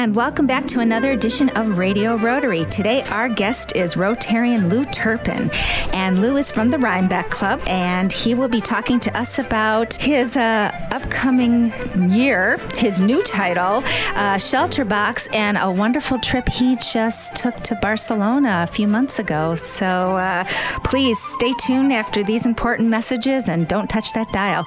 And welcome back to another edition of Radio Rotary. Today, our guest is Rotarian Lou Turpin. And Lou is from the Rhinebeck Club, and he will be talking to us about his uh, upcoming year, his new title, uh, Shelter Box, and a wonderful trip he just took to Barcelona a few months ago. So uh, please stay tuned after these important messages and don't touch that dial.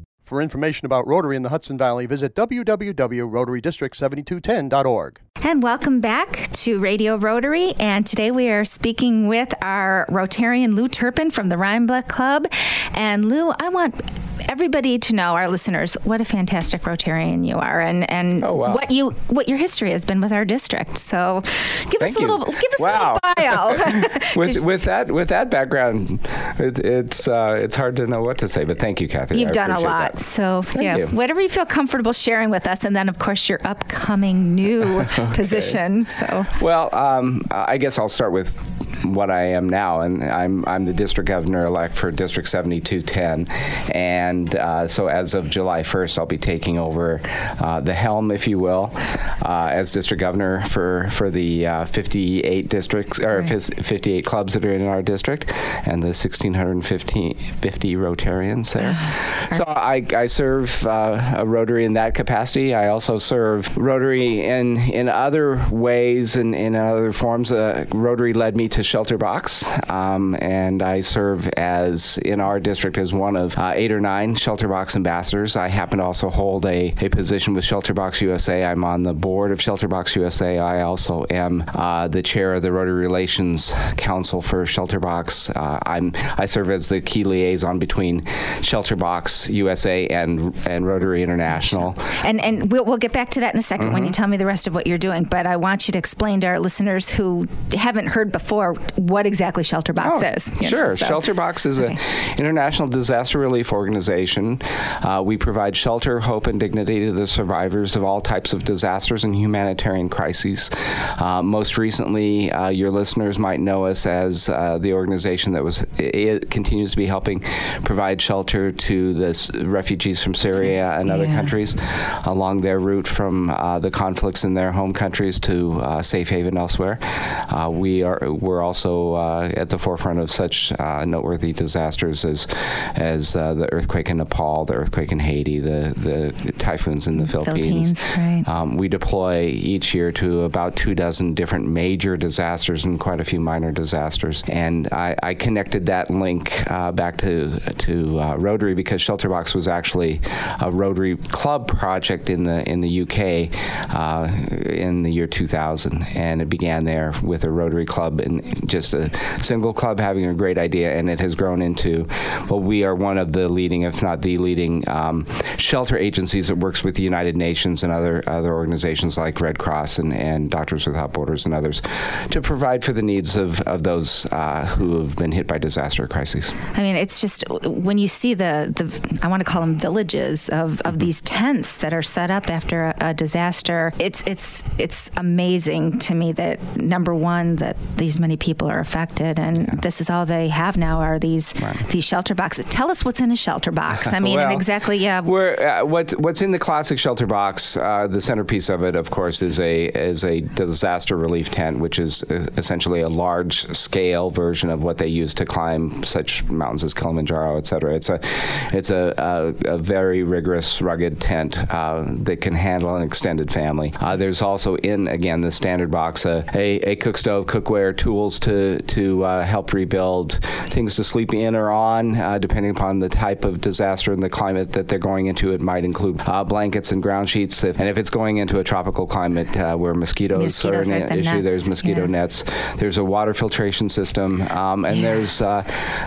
For information about Rotary in the Hudson Valley, visit www.rotarydistrict7210.org. And welcome back to Radio Rotary. And today we are speaking with our Rotarian Lou Turpin from the Rhinebeck Club. And Lou, I want everybody to know, our listeners, what a fantastic Rotarian you are, and and oh, wow. what you what your history has been with our district. So, give Thank us a you. little give us wow. a little bio. with with that with that background, it, it's uh, it's hard to know what to say. But thank you, Kathy. You've I done a lot. That. So Thank yeah, you. whatever you feel comfortable sharing with us, and then of course your upcoming new position. So well, um, I guess I'll start with what I am now, and I'm I'm the district governor elect for District 7210, and uh, so as of July 1st, I'll be taking over uh, the helm, if you will, uh, as district governor for for the uh, 58 districts or Right. 58 clubs that are in our district, and the 1650 50 Rotarians there. So I, I serve uh, a Rotary in that capacity. I also serve Rotary in in other ways and in other forms. Uh, Rotary led me to Shelter Box, um, and I serve as in our district as one of uh, eight or nine Shelter Box ambassadors. I happen to also hold a, a position with Shelter Box USA. I'm on the board of Shelter Box USA. I also am uh, the chair of the Rotary Relations Council for Shelter Box. Uh, I'm I serve as the key liaison between Shelter Box USA and and Rotary International. and and we'll we'll get back to that in a 2nd Mm-hmm. when you tell me the rest of what you're doing. But I want you to explain to our listeners who haven't heard before what exactly Shelter Box is. you know, Sure. so- Shelter Box is Okay. an international disaster relief organization. Uh, we provide shelter, hope, and dignity to the survivors of all types of disasters and humanitarian crises. Uh, most recently, uh, your listeners might know us as uh, the organization that was it continues to be helping provide shelter to the refugees from Syria and other Yeah. countries along their route from uh, the conflicts in their home countries to uh, safe haven elsewhere. Uh, we are we're also uh, at the forefront of such uh, noteworthy disasters as as uh, the earthquake in Nepal, the earthquake in Haiti, the the typhoons in the Philippines. Philippines, right. Um, we deploy each year to about two dozen different major disasters and quite a few minor disasters. And I, I connected that link uh, back to to uh, Rotary because Shelterbox was actually a Rotary Club project in the in the UK uh, in the year 2000, and it began there with a Rotary Club and just a single club having a great idea, and it has grown into well, we are one of the leading, if not the leading, um, shelter agencies that works with the United Nations and other other organizations like Red Cross and, and Doctors Without Borders and others to provide for the needs of, of those uh, who have been hit by disaster or crises. I mean, it's just when you see the, the I want to call them villages of, of these tents that are set up after a, a disaster. It's it's it's amazing to me that number one that these many people are affected, and this is all they have now are these these shelter boxes. Tell us what's in a shelter box. I mean, and Well, exactly, yeah. We're, uh, what's what's in the classic shelter box? Uh, the centerpiece of it, of course, is a is a disaster relief tent, which is uh, essentially a large scale version of what they use to climb such mountains as Kilimanjaro, et cetera. It's a it's a, a, a very rigorous, rugged tent uh, that can handle an extended family. Uh, there's also in again the standard box a, a, a cook stove, cookware, tools. Tools to to uh, help rebuild, things to sleep in or on, uh, depending upon the type of disaster and the climate that they're going into. It might include uh, blankets and ground sheets, if, and if it's going into a tropical climate uh, where mosquitoes, Mosquitoes are an the issue, nets, there's mosquito yeah. nets. There's a water filtration system, um, and there's uh,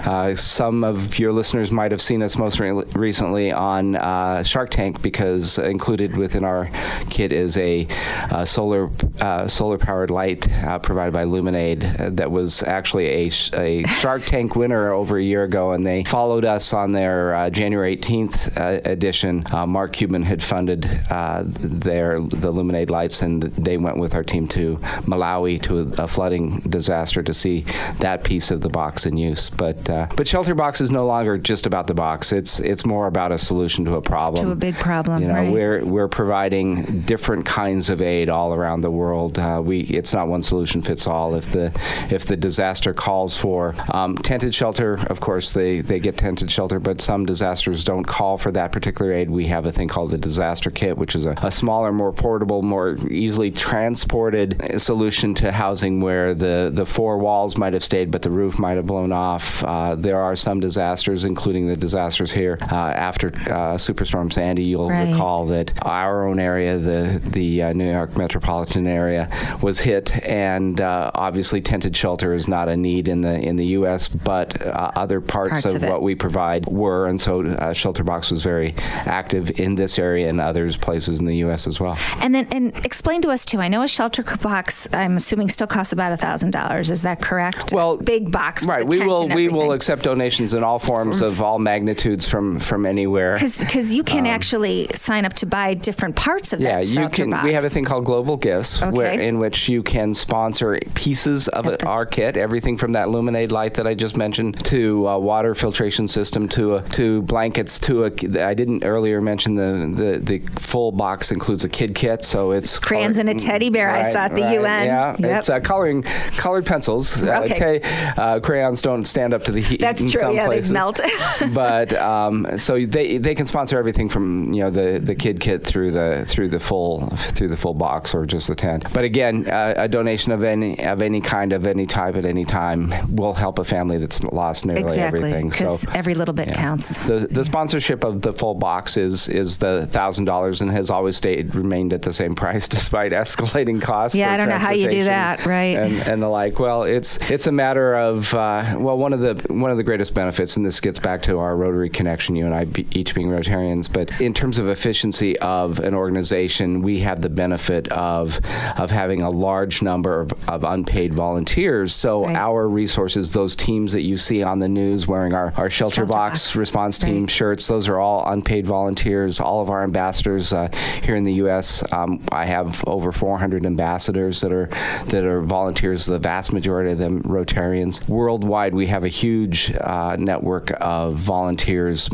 uh, some of your listeners might have seen us most re- recently on uh, Shark Tank because included within our kit is a uh, solar uh, solar powered light uh, provided by LuminAID that was actually a, a Shark Tank winner over a year ago, and they followed us on their uh, January 18th uh, edition. Uh, Mark Cuban had funded uh, their the LuminAID lights, and they went with our team to Malawi to a, a flooding disaster to see that piece of the box in use. But uh, but Shelter Box is no longer just about the box. It's it's more about a solution to a problem. To a big problem, You know, right. we're we're providing different kinds of aid all around the world. Uh, we it's not one solution fits all. If the if the disaster calls for um, tented shelter, of course they they get tented shelter. But some disasters don't call for that particular aid. We have a thing called the disaster kit, which is a, a smaller, more portable, more easily transported solution to housing where the the four walls might have stayed, but the roof might have blown off. Uh, there are some disasters, including the disasters here uh, after uh, Superstorm Sandy. You'll Right. recall that our own area, the the uh, New York metropolitan area, was hit, and uh, obviously tented shelter is not a need in the in the U.S., but uh, other parts, Parts of, of what we provide were, and so uh, Shelter Box was very active in this area and others places in the U.S. as well. And then, and explain to us too. I know a shelter box. I'm assuming still costs about a thousand dollars. Is that correct? Well, big box. Right, we will we will accept donations in all forms of all magnitudes from from anywhere. Because you can actually sign up to buy different parts of Um, Yeah, that you can. box. We have a thing called Global Gifts, where, in which you can sponsor pieces of it, our kit, everything from that LuminAID light that I just mentioned to a water filtration system to a, to blankets to a. I didn't earlier mention the, the the full box includes a kid kit, so it's Crayons and a teddy bear I saw at the right, UN. Yeah, Yep. it's uh, coloring colored pencils. Uh, Okay. uh, crayons don't stand up to the heat. That's in true, Some yeah, they melt. but um, so they they can sponsor everything from you know the the kid kit through the through the full through the full box or just the tent. But again, uh, a donation of any of any kind of any type at any time will help a family that's lost nearly exactly everything. So because every little bit yeah. counts. The the sponsorship of the full box is is the thousand dollars and has always stayed remained at the same price despite escalating costs. Yeah, I don't know how you do that, right. And, and the like. Well, it's it's a matter of uh, well, one of the one of the greatest benefits, and this gets back to our Rotary connection. You and I be, each being Rotarians, but in terms of efficiency of an organization, we have the benefit of of having a large number of, of unpaid volunteers. So Right. our resources, those teams that you see on the news wearing our, our shelter, Shelter box, box. response team Right. shirts, those are all unpaid volunteers. All of our ambassadors uh, here in the U.S. Um, I have over 400 ambassadors that are that are volunteers. The vast majority of them Rotarians. Worldwide, we have a huge uh, network of volunteers,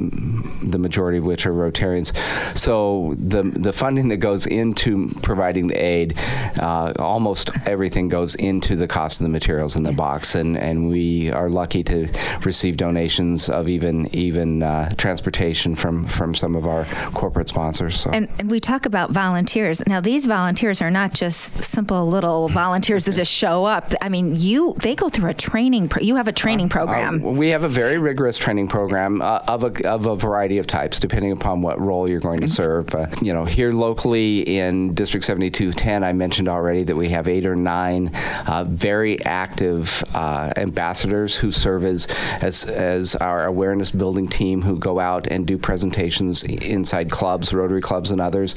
the majority of which are Rotarians. So the the funding that goes into providing the aid, uh, almost everything goes into the cost of the materials in the box, and, and we are lucky to receive donations of even even uh, transportation from from some of our corporate sponsors. So. And, and we talk about volunteers. Now, these volunteers are not just simple little volunteers that just show up. I mean, you they go through a training. Pro- you have a training program. Uh, we have a very rigorous training program uh, of, a, of a variety of types, depending upon what role you're going to serve. Uh, you know, here locally in District 7210, I mentioned already that we have eight or nine uh, active uh, ambassadors who serve as, as as our awareness building team, who go out and do presentations inside clubs, Rotary clubs, and others,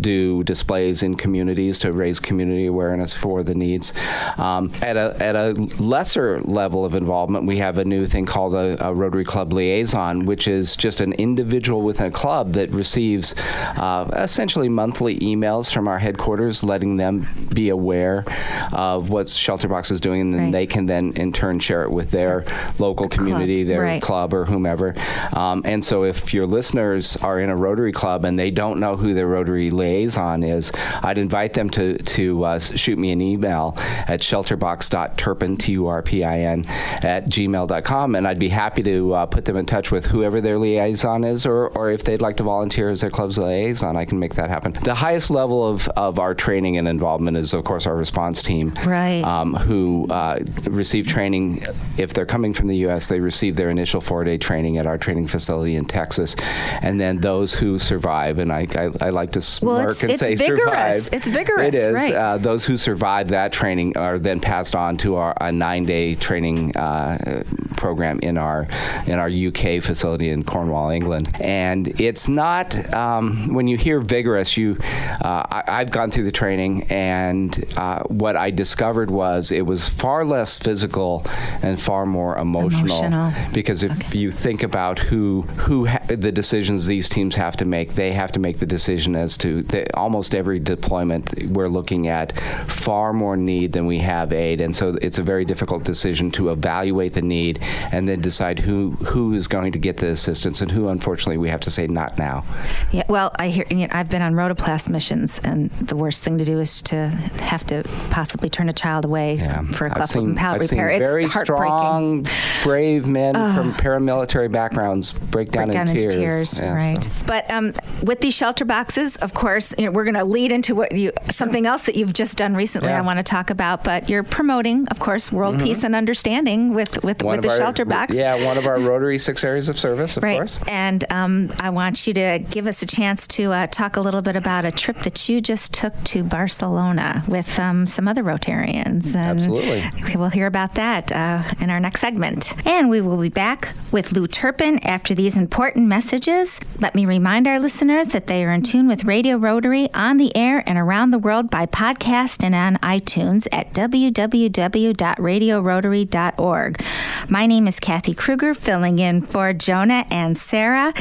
do displays in communities to raise community awareness for the needs. Um, at a at a lesser level of involvement, we have a new thing called a, a Rotary Club liaison, which is just an individual within a club that receives uh, essentially monthly emails from our headquarters, letting them be aware of what Shelterbox is doing, and then Right. they can then in turn share it with their local community, their right. club, or whomever. Um, and so, if your listeners are in a Rotary club and they don't know who their Rotary liaison is, I'd invite them to to uh, shoot me an email at shelterbox.turpin t u r p i n at gmail.com, and I'd be happy to uh, put them in touch with whoever their liaison is, or or if they'd like to volunteer as their club's liaison, I can make that happen. The highest level of of our training and involvement is, of course, our response team, Right. Um, who who uh, receive training, if they're coming from the U.S., they receive their initial four-day training at our training facility in Texas, and then those who survive, and I, I, I like to smirk Well, it's- and it's say vigorous. survive. It's vigorous, It is. right. Uh, those who survive that training are then passed on to our a nine-day training uh, program in our in our UK facility in Cornwall, England. And it's not um, when you hear vigorous, you uh, I, I've gone through the training, and uh, what I discovered was it was far less physical and far more emotional. Emotional. Because if you think about who who ha- the decisions these teams have to make, they have to make the decision as to the, almost every deployment. We're looking at far more need than we have aid, and so it's a very difficult decision to evaluate the need and then decide who who is going to get the assistance and who, unfortunately, we have to say not now. Yeah, well, I hear you know, I've been on Rotaplast missions, and the worst thing to do is to have to possibly turn a child away for a I've seen, and palate I've seen repair. very it's heartbreaking. strong, brave men from paramilitary backgrounds break down, break down in into tears. tears, Yeah, right? so- But um, with these shelter boxes, of course, you know, we're going to lead into what you something else that you've just done recently. Yeah. I want to talk about, but you're promoting, of course, world peace and understanding with with, One with the our- shelter box. Yeah, one of our Rotary six areas of service, of Right. course. And um, I want you to give us a chance to uh, talk a little bit about a trip that you just took to Barcelona with um, some other Rotarians. And Absolutely. We'll hear about that uh, in our next segment. And we will be back with Lou Turpin after these important messages. Let me remind our listeners that they are in tune with Radio Rotary on the air and around the world by podcast and on iTunes at www.radiorotary.org. My name is Kathy Kruger, filling in for Jonah and Sarah.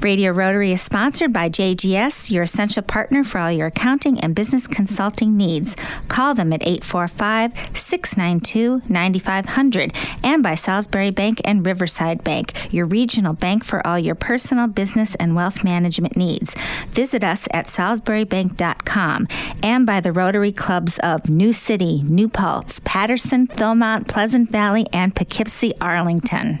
Radio Rotary is sponsored by JGS, your essential partner for all your accounting and business consulting needs. Call them at 845 692 9500 and by Salisbury Bank and Riverside Bank, your regional bank for all your personal, business, and wealth management needs. Visit us at salisburybank.com and by the Rotary Clubs of New City, New Paltz, Patterson, Philmont, Pleasant Valley, and Poughkeepsie, Arlington.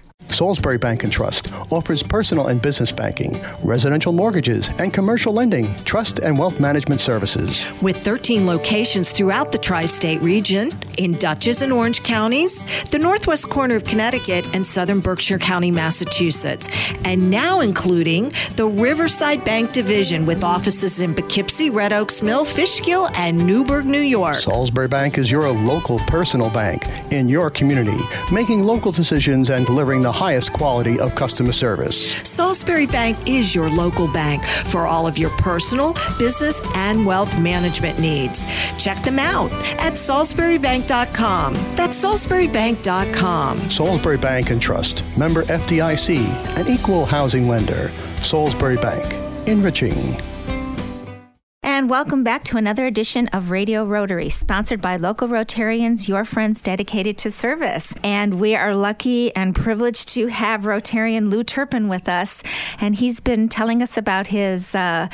Salisbury Bank and Trust offers personal and business banking, residential mortgages, and commercial lending, trust and wealth management services. With 13 locations throughout the tri state region, in Dutchess and Orange counties, the northwest corner of Connecticut, and southern Berkshire County, Massachusetts, and now including the Riverside Bank Division with offices in Poughkeepsie, Red Oaks Mill, Fishkill, and Newburgh, New York. Salisbury Bank is your local personal bank in your community, making local decisions and delivering the highest quality of customer service. Salisbury Bank is your local bank for all of your personal, business, and wealth management needs. Check them out at salisburybank.com. That's salisburybank.com. Salisbury Bank and Trust, member FDIC, an equal housing lender. Salisbury Bank, enriching. And welcome back to another edition of Radio Rotary, sponsored by local Rotarians, your friends dedicated to service. And we are lucky and privileged to have Rotarian Lou Turpin with us. And he's been telling us about his uh,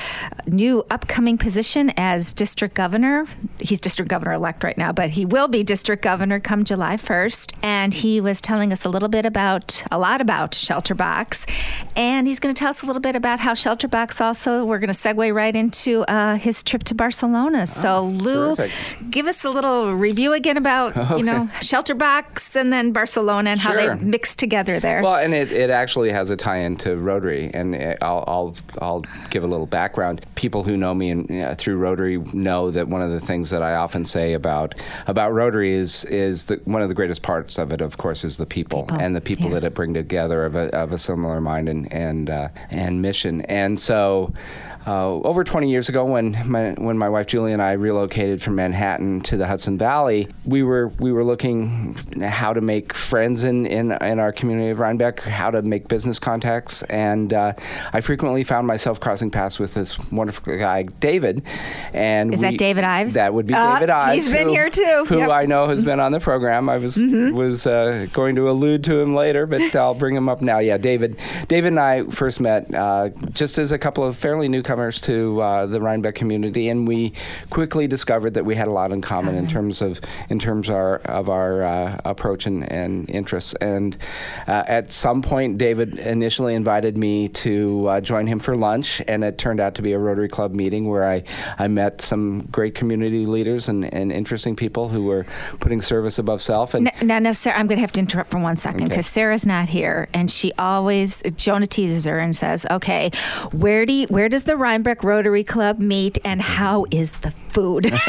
new upcoming position as district governor. He's district governor elect right now, but he will be district governor come July 1st. And he was telling us a little bit about, a lot about Shelterbox. And he's going to tell us a little bit about how Shelterbox also, we're going to segue right into uh, his trip to Barcelona. So, Lou, terrific. give us a little review again about, you know, Shelterbox and then Barcelona and how they mix together there. Well, and it, it actually has a tie-in to Rotary, and it, I'll, I'll I'll give a little background. People who know me and uh, through Rotary know that one of the things that I often say about about Rotary is is that one of the greatest parts of it, of course, is the people, People, and the people yeah. that it bring together of a, of a similar mind and and uh, and mission. And so, uh, over 20 years ago, when my, when my wife Julie and I relocated from Manhattan to the Hudson Valley, we were we were looking how to make friends in in, in our community of Rhinebeck, how to make business contacts, and uh, I frequently found myself crossing paths with this wonderful guy David. And is we, that David Ives? That would be uh, David Ives. He's been who, here too. Who yep. I know has been on the program. I was mm-hmm. was uh, going to allude to him later, but I'll bring him up now. Yeah, David. David and I first met uh, just as a couple of fairly newcomers to uh, the Rhinebeck community, and we quickly discovered that we had a lot in common in terms of in terms our, of our uh, approach and, and, interests. And uh, at some point, David initially invited me to uh, join him for lunch, and it turned out to be a Rotary Club meeting where I, I met some great community leaders and, and interesting people who were putting service above self. And now, now, Sarah, I'm going to have to interrupt for one second because okay. Sarah's not here, and she always Jonah teases her and says, "Okay, where do you, where does the Rhinebeck Rotary Club meet, and how is the food?"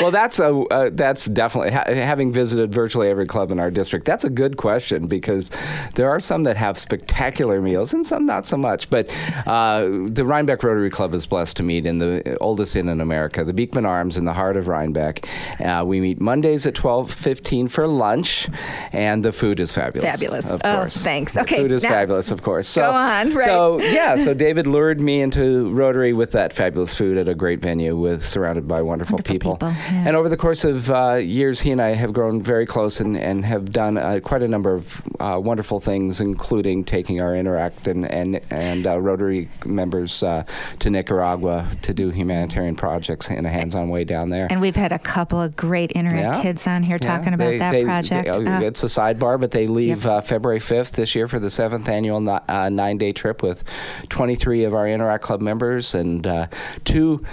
well, that's a uh, that's definitely ha- having visited virtually every club in our district. That's a good question because there are some that have spectacular meals and some not so much. But uh, the Rhinebeck Rotary Club is blessed to meet in the oldest inn in America, the Beekman Arms in the heart of Rhinebeck. Uh, we meet Mondays at twelve fifteen for lunch, and the food is fabulous. Fabulous, of oh, course. Thanks. The okay, food is fabulous, of course. So, go on. Right. So yeah, so David lured me into Rotary with that fabulous food at a great venue with surrounded by wonderful, wonderful people. people yeah. And over the course of uh, years, he and I have grown very close and, and have done uh, quite a number of uh, wonderful things, including taking our Interact and and, and uh, Rotary members uh, to Nicaragua to do humanitarian projects in a hands-on way down there. And we've had a couple of great Interact Yeah. kids on here Yeah, talking about they- that they- project. they- Uh, it's a sidebar, but they leave uh, February 5th this year for the seventh annual ni- uh, nine-day trip with 23 of our Interact Club members and uh, two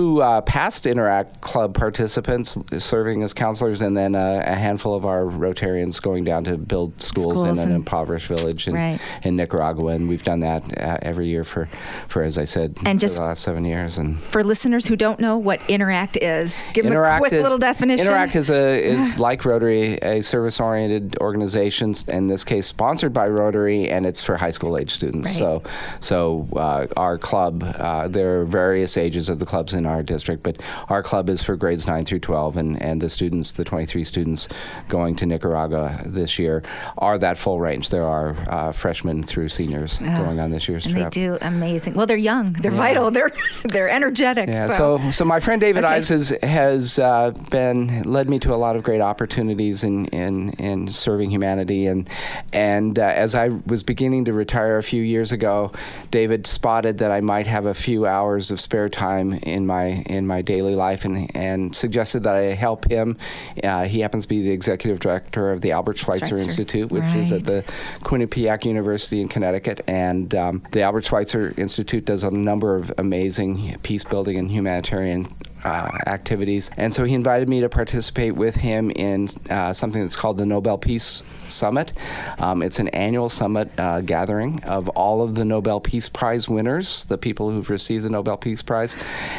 two uh, past Interact Club participants serving as counselors, and then uh, a handful of our Rotarians going down to build schools, Schools in an impoverished village in, Right. in Nicaragua, and we've done that uh, every year for, for as I said, And for just- the last seven years. And for listeners who don't know what Interact is, give them a quick is, little definition. Interact is a is like Rotary, a service-oriented organization. In this case, sponsored by Rotary, and it's for high school age students. Right. So, so uh, our club, uh, there are various ages of the clubs in our district, but our club is for grades nine through twelve, and and the students, the 23 students going to Nicaragua this year, are that full range. There are uh, freshmen through seniors going on this year's and trip. they do amazing. Well, they're young, they're vital, they're they're energetic. Yeah, so. so so my friend David Okay. Ives has, has uh, been led me to a lot of great opportunities in, in, in serving humanity, and and uh, as I was beginning to retire a few years ago, David spotted that I might have a few hours of spare time in my in my daily life, and and suggested that I help him. Uh, he happens to be the executive director of the Albert Schweitzer, Schweitzer. Institute, which is at the Quinnipiac University in Connecticut, and um, the Albert Schweitzer Institute does a number of amazing peace building and humanitarian uh, activities. And so he invited me to participate with him in uh, something that's called the Nobel Peace Summit. Um, it's an annual summit uh, gathering of all of the Nobel Peace Prize winners, the people who've received the Nobel Peace Prize,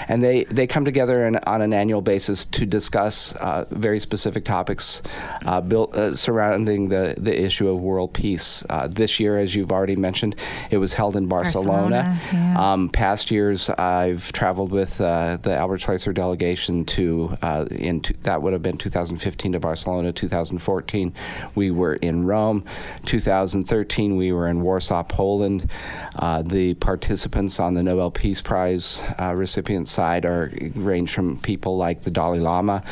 and they they come together in, on an annual basis to discuss uh, very specific topics uh, built uh, surrounding the the issue of world peace. Uh, this year, as you've already mentioned, it was held in Barcelona. Barcelona, yeah. Um, past years, I've traveled with uh, the Albert Schweitzer delegation to uh, in t- that would have been 2015 to Barcelona. 2014, we were in Rome. 2013, we were in Warsaw, Poland. Uh, the participants on the Nobel Peace Prize uh, recipient side are range from people like the Dalai Lama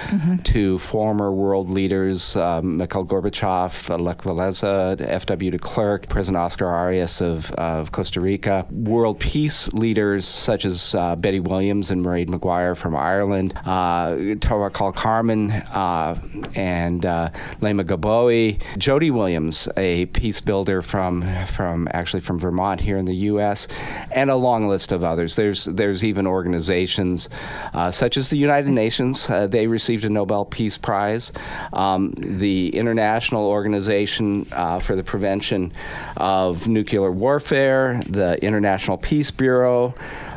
to former world leaders um, Mikhail Gorbachev, uh, Lech Walesa, F.W. de Klerk, President Oscar Arias of, of Costa Rica, world peace leaders such as uh, Betty Williams and Mairead Maguire from Ireland, uh, Tawakkol Karman uh, and uh, Leymah Gbowee, Jody Williams, a peace builder from from actually from Vermont here in the U.S., and a long list of others. There's there's even organizations uh, such as the United Nations. Uh, they received a Nobel Peace Prize. Um, the International Organization uh, for the Prevention of Nuclear Warfare, the International Peace Bureau,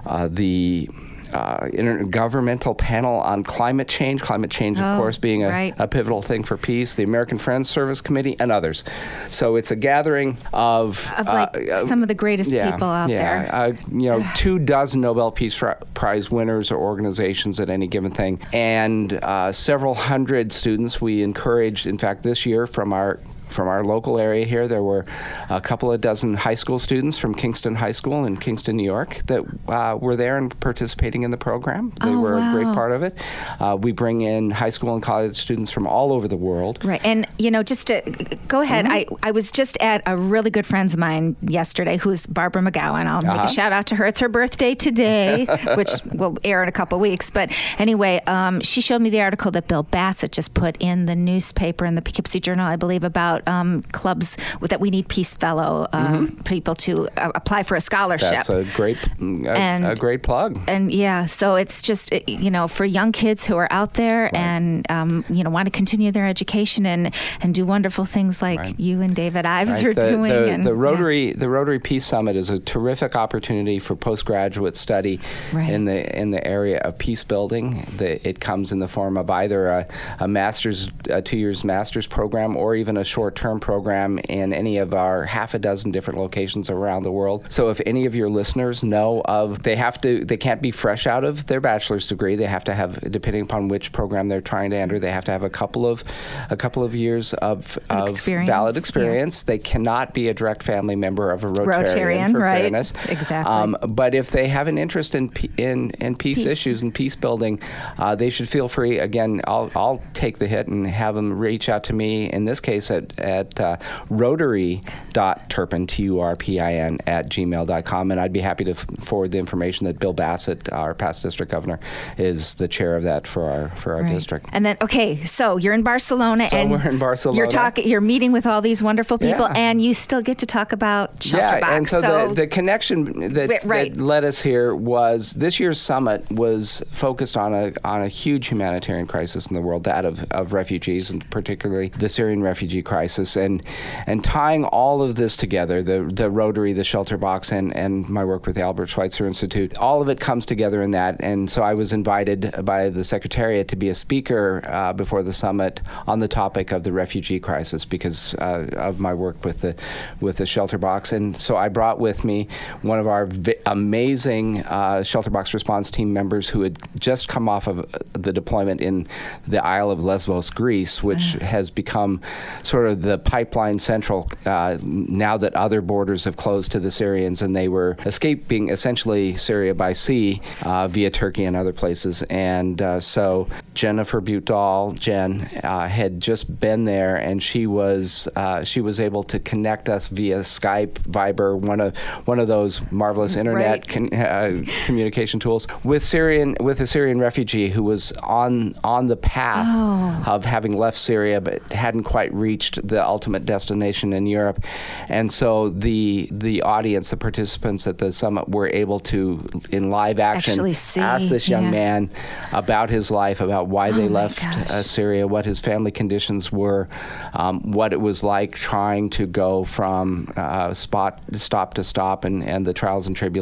uh, the uh, intergovernmental panel on climate change. Climate change, of Oh, course, being a, right. a pivotal thing for peace. The American Friends Service Committee and others. So it's a gathering of Of like uh, some of the greatest yeah, people out yeah. there. Uh, you know, two dozen Nobel Peace Prize winners or organizations at any given thing, and uh, several hundred students. We encouraged, in fact, this year from our from our local area here, there were a couple of dozen high school students from Kingston High School in Kingston, New York, that uh, were there and participating in the program. They Oh, were a great part of it. Uh, we bring in high school and college students from all over the world. Right. And, you know, just to go ahead, Mm-hmm. I, I was just at a really good friend's of mine yesterday who's Barbara McGowan. I'll Uh-huh. a shout out to her. It's her birthday today, which will air in a couple weeks. But anyway, um, she showed me the article that Bill Bassett just put in the newspaper in the Poughkeepsie Journal, I believe, about um, clubs that we need Peace Fellow um, people to uh, apply for a scholarship. Mm-hmm. That's a great, a, And- a great plug. and yeah, so it's just you know for young kids who are out there and um, you know want to continue their education and and do wonderful things like Right. you and David Ives Right. are the, doing. the, and, the yeah. Rotary the Rotary Peace Summit is a terrific opportunity for postgraduate study Right. in the in the area of peace building. The, it comes in the form of either a, a master's a two years master's program or even a short term program in any of our half a dozen different locations around the world. So if any of your listeners know of they have to they can't be fresh out of their bachelor's degree. They have to have depending upon which program they're trying to enter. They have to have a couple of a couple of years of, of Experience, valid yeah. experience. They cannot be a direct family member of a Rotarian, Rotarian, for right. fairness. Exactly. Um, but if they have an interest in in, in peace, Peace. issues and peace building, uh, they should feel free. Again, I'll, I'll take the hit and have them reach out to me. In this case, at at uh, rotary.turpin t u r p i n at gmail.com, and I'd be happy to f- forward the information that Bill Bassett, our past district governor, is the chair of that for our for our Right. district. And then, okay, so you're in Barcelona, So and we're in Barcelona. You're talking, you're meeting with all these wonderful people, Yeah. and you still get to talk about shelter yeah, box. and so, the, the connection that, right. that led us here was this year's summit was focused on a on a huge humanitarian crisis in the world, that of, of refugees, and particularly the Syrian refugee crisis, and and tying all of this together, the the Rotary, the shelter box, and and my work with the Albert Schweitzer Institute, all of it comes together in that. And so I was invited by the Secretariat to be a speaker uh, before the summit on the topic of the refugee crisis because uh, of my work with the with the shelter box. And so I brought with me one of our vi- amazing uh, shelter box response team members who had just come off of the deployment in the Isle of Lesbos, Greece, which has become sort of the pipeline central uh, now that other borders have closed to the Syrians and they were escaping essentially Syria by sea uh, via Turkey and other places. And uh, so Jennifer Butdahl, Jen, uh, had just been there, and she was uh, she was able to connect us via Skype, Viber, one of one of those marvelous internet Right. con- uh, communication tools with Syrian with a Syrian refugee who was on on the path of having left Syria but hadn't quite reached the ultimate destination in Europe, and so the the audience, the participants at the summit, were able to in live action Actually see, ask this young yeah. man about his life, about why they Oh my left uh, Syria, what his family conditions were, um, what it was like trying to go from uh, spot stop to stop, and, and the trials and tribulations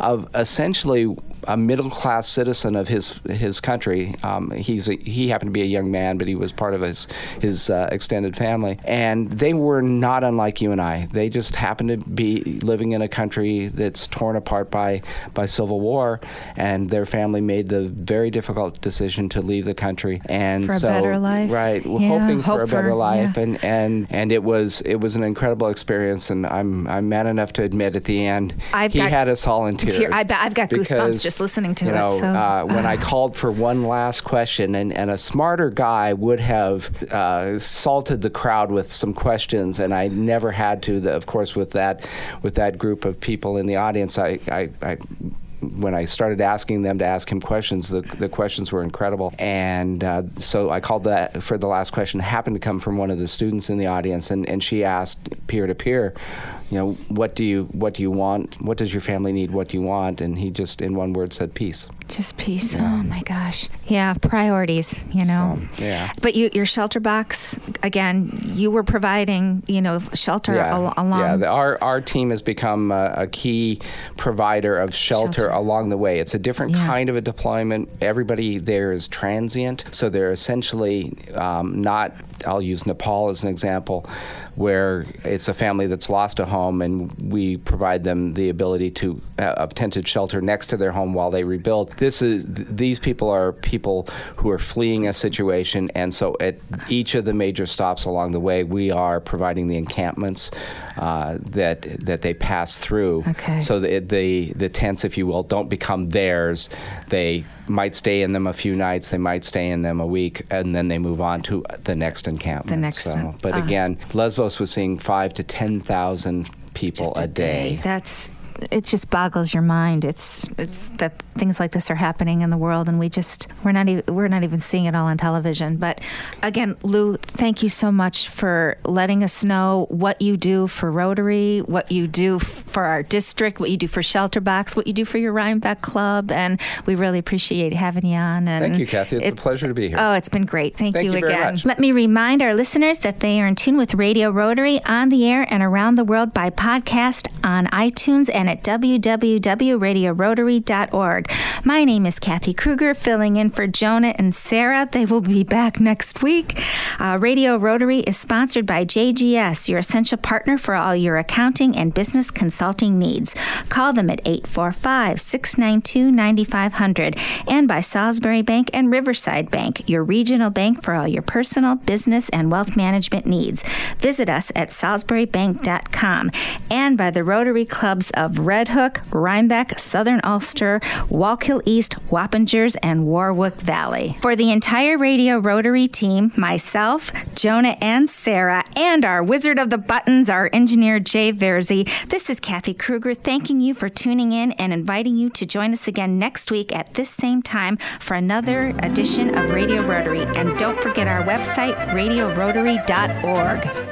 of essentially a middle class citizen of his his country. Um, he's a, he happened to be a young man, but he was part of his his uh, extended family, and they were not unlike you and I. They just happened to be living in a country that's torn apart by by civil war, and their family made the very difficult decision to leave the country. And For a so, better life. right, Yeah, hoping for hope a better for- life, yeah. and and and it was it was an incredible experience, and I'm I'm man enough to admit at the end I've he got had us all in tears. tear- I, I've got goosebumps just listening to you it, so- uh, when I called for one last question, and, and a smarter guy would have uh, salted the crowd with some questions, and I never had to. The, of course, with that with that group of people in the audience, I. I, I when I started asking them to ask him questions, the, the questions were incredible. And uh, so I called that for the last question, happened to come from one of the students in the audience, and, and she asked peer to peer, you know, what do you what do you want? What does your family need? What do you want? And he just, in one word, said peace. Just peace. Yeah. Oh my gosh. Yeah, priorities. You know. So, yeah. But you, your shelter box again. You were providing, you know, shelter yeah. al- along. Yeah. The, our our team has become a, a key provider of shelter, Shelter. along the way. It's a different Yeah. kind of a deployment. Everybody there is transient, so they're essentially um, not. I'll use Nepal as an example, where it's a family that's lost a home, and we provide them the ability to uh, of tented shelter next to their home while they rebuild. This is th- these people are people who are fleeing a situation, and so at each of the major stops along the way, we are providing the encampments uh, that that they pass through. Okay. So the, the the tents, if you will, don't become theirs. They might stay in them a few nights. They might stay in them a week, and then they move on to the next encampment. The next so, one. But Uh-huh. again, Lesbos was seeing five to ten thousand people just a, day. That's it. Just boggles your mind. It's it's that things like this are happening in the world, and we just we're not even we're not even seeing it all on television. But again, Lou, thank you so much for letting us know what you do for Rotary, what you do f- for our district, what you do for Shelter Box, what you do for your Rhinebeck Club, and we really appreciate having you on. And Thank you, Kathy. It's it- a pleasure to be here. Oh, it's been great. Thank, Thank you very again. much. Let me remind our listeners that they are in tune with Radio Rotary on the air and around the world by podcast on iTunes and at www.radiorotary.org. My name is Kathy Kruger, filling in for Jonah and Sarah. They will be back next week. Uh, Radio Rotary is sponsored by JGS, your essential partner for all your accounting and business consulting needs. Call them at 845 692 9500 and by Salisbury Bank and Riverside Bank, your regional bank for all your personal, business, and wealth management needs. Visit us at salisburybank.com and by the Rotary Clubs of Red Hook, Rhinebeck, Southern Ulster, Wallkill East, Wappingers, and Warwick Valley. For the entire Radio Rotary team, myself, Jonah, and Sarah, and our Wizard of the Buttons, our engineer Jay Verzi, this is Kathy Kruger thanking you for tuning in and inviting you to join us again next week at this same time for another edition of Radio Rotary. And don't forget our website, radiorotary.org.